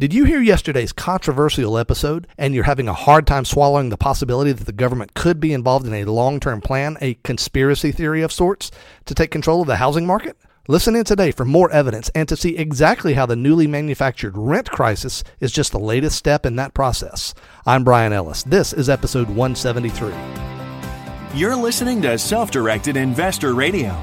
Did you hear yesterday's controversial episode and you're having a hard time swallowing the possibility that the government could be involved in a long term plan, a conspiracy theory of sorts, to take control of the housing market? Listen in today for more evidence and to see exactly how the newly manufactured rent crisis is just the latest step in that process. I'm Brian Ellis. This is episode 173. You're listening to Self Directed Investor Radio,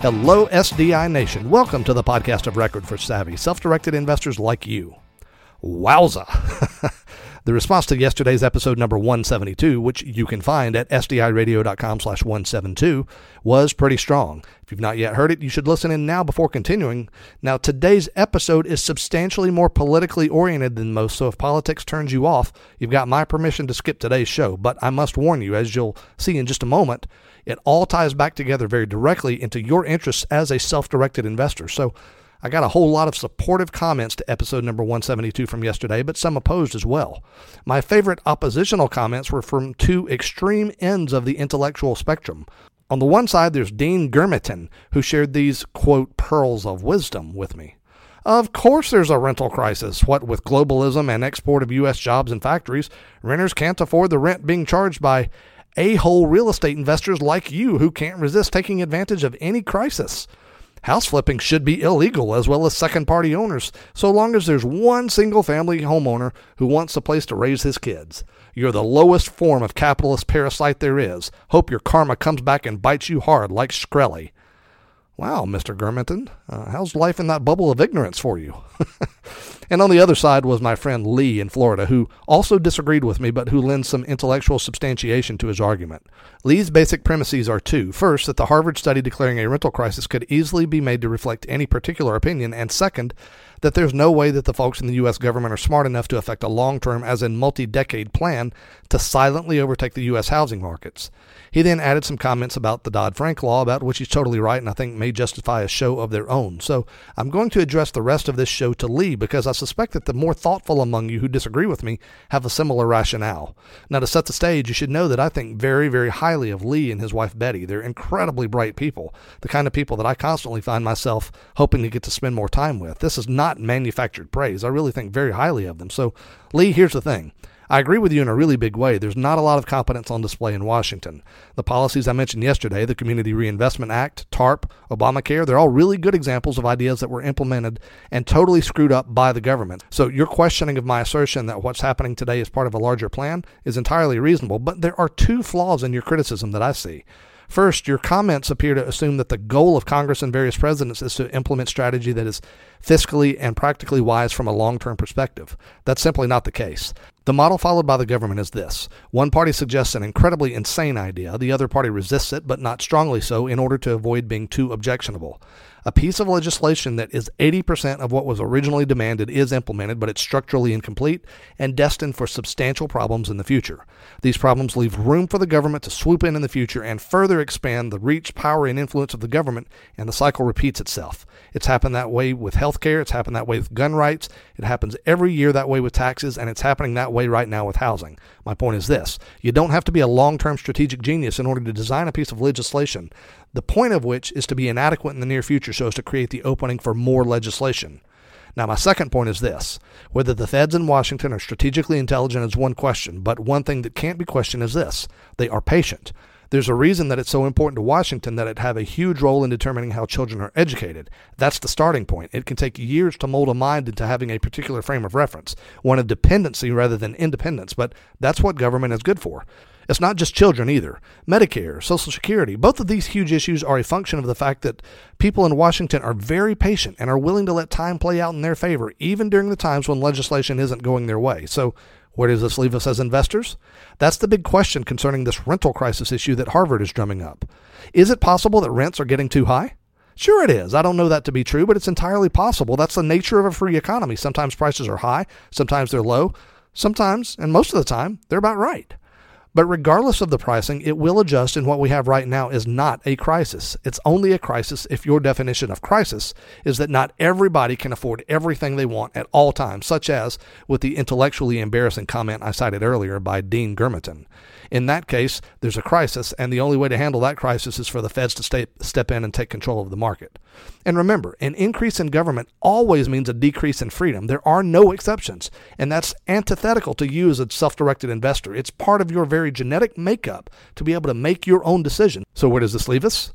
Hello, SDI Nation. Welcome to the podcast of record for savvy, self directed investors like you. Wowza! the response to yesterday's episode number 172, which you can find at sdiradio.com slash 172, was pretty strong. If you've not yet heard it, you should listen in now before continuing. Now, today's episode is substantially more politically oriented than most, so if politics turns you off, you've got my permission to skip today's show. But I must warn you, as you'll see in just a moment, it all ties back together very directly into your interests as a self directed investor. So I got a whole lot of supportive comments to episode number 172 from yesterday, but some opposed as well. My favorite oppositional comments were from two extreme ends of the intellectual spectrum. On the one side, there's Dean Germiton, who shared these, quote, pearls of wisdom with me. Of course, there's a rental crisis. What with globalism and export of U.S. jobs and factories, renters can't afford the rent being charged by a hole real estate investors like you who can't resist taking advantage of any crisis. House flipping should be illegal as well as second party owners, so long as there's one single family homeowner who wants a place to raise his kids. You're the lowest form of capitalist parasite there is. Hope your karma comes back and bites you hard like Shkreli. Wow, Mr. Germanton, uh, how's life in that bubble of ignorance for you? and on the other side was my friend Lee in Florida, who also disagreed with me, but who lends some intellectual substantiation to his argument. Lee's basic premises are two. First, that the Harvard study declaring a rental crisis could easily be made to reflect any particular opinion, and second, that there's no way that the folks in the U.S. government are smart enough to effect a long term, as in multi decade plan to silently overtake the U.S. housing markets. He then added some comments about the Dodd Frank law, about which he's totally right and I think may justify a show of their own. So I'm going to address the rest of this show to Lee because I suspect that the more thoughtful among you who disagree with me have a similar rationale. Now, to set the stage, you should know that I think very, very highly of Lee and his wife Betty. They're incredibly bright people, the kind of people that I constantly find myself hoping to get to spend more time with. This is not manufactured praise. I really think very highly of them. So, Lee, here's the thing. I agree with you in a really big way. There's not a lot of competence on display in Washington. The policies I mentioned yesterday, the Community Reinvestment Act, TARP, Obamacare, they're all really good examples of ideas that were implemented and totally screwed up by the government. So your questioning of my assertion that what's happening today is part of a larger plan is entirely reasonable, but there are two flaws in your criticism that I see. First, your comments appear to assume that the goal of Congress and various presidents is to implement strategy that is fiscally and practically wise from a long term perspective. That's simply not the case. The model followed by the government is this one party suggests an incredibly insane idea, the other party resists it, but not strongly so, in order to avoid being too objectionable. A piece of legislation that is 80% of what was originally demanded is implemented, but it's structurally incomplete and destined for substantial problems in the future. These problems leave room for the government to swoop in in the future and further expand the reach, power, and influence of the government, and the cycle repeats itself. It's happened that way with health care, it's happened that way with gun rights, it happens every year that way with taxes, and it's happening that way right now with housing. My point is this you don't have to be a long term strategic genius in order to design a piece of legislation the point of which is to be inadequate in the near future so as to create the opening for more legislation. Now, my second point is this whether the feds in Washington are strategically intelligent is one question, but one thing that can't be questioned is this they are patient. There's a reason that it's so important to Washington that it have a huge role in determining how children are educated. That's the starting point. It can take years to mold a mind into having a particular frame of reference, one of dependency rather than independence, but that's what government is good for. It's not just children either. Medicare, Social Security, both of these huge issues are a function of the fact that people in Washington are very patient and are willing to let time play out in their favor, even during the times when legislation isn't going their way. So, where does this leave us as investors? That's the big question concerning this rental crisis issue that Harvard is drumming up. Is it possible that rents are getting too high? Sure, it is. I don't know that to be true, but it's entirely possible. That's the nature of a free economy. Sometimes prices are high, sometimes they're low, sometimes, and most of the time, they're about right. But regardless of the pricing, it will adjust, and what we have right now is not a crisis. It's only a crisis if your definition of crisis is that not everybody can afford everything they want at all times, such as with the intellectually embarrassing comment I cited earlier by Dean Germiton. In that case, there's a crisis, and the only way to handle that crisis is for the feds to stay, step in and take control of the market. And remember, an increase in government always means a decrease in freedom. There are no exceptions, and that's antithetical to you as a self directed investor. It's part of your very genetic makeup to be able to make your own decision. So, where does this leave us?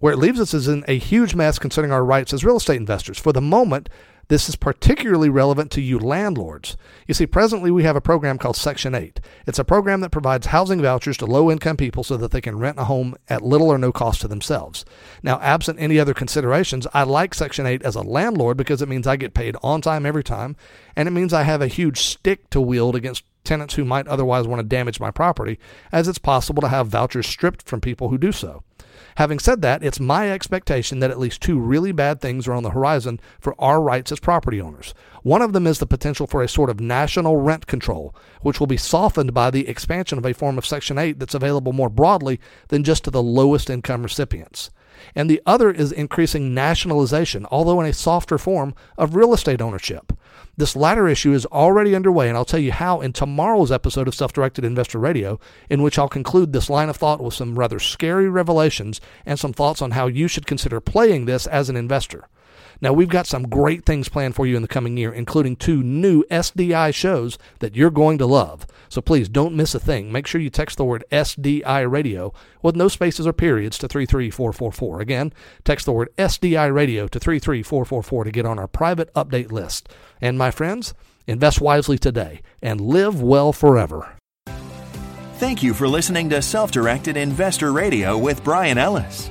Where it leaves us is in a huge mess concerning our rights as real estate investors. For the moment, this is particularly relevant to you landlords. You see, presently we have a program called Section 8. It's a program that provides housing vouchers to low income people so that they can rent a home at little or no cost to themselves. Now, absent any other considerations, I like Section 8 as a landlord because it means I get paid on time every time, and it means I have a huge stick to wield against tenants who might otherwise want to damage my property, as it's possible to have vouchers stripped from people who do so. Having said that, it's my expectation that at least two really bad things are on the horizon for our rights as property owners. One of them is the potential for a sort of national rent control, which will be softened by the expansion of a form of Section 8 that's available more broadly than just to the lowest income recipients and the other is increasing nationalization, although in a softer form, of real estate ownership. This latter issue is already underway, and I'll tell you how in tomorrow's episode of Self Directed Investor Radio, in which I'll conclude this line of thought with some rather scary revelations and some thoughts on how you should consider playing this as an investor. Now, we've got some great things planned for you in the coming year, including two new SDI shows that you're going to love. So please don't miss a thing. Make sure you text the word SDI radio with no spaces or periods to 33444. Again, text the word SDI radio to 33444 to get on our private update list. And my friends, invest wisely today and live well forever. Thank you for listening to Self Directed Investor Radio with Brian Ellis.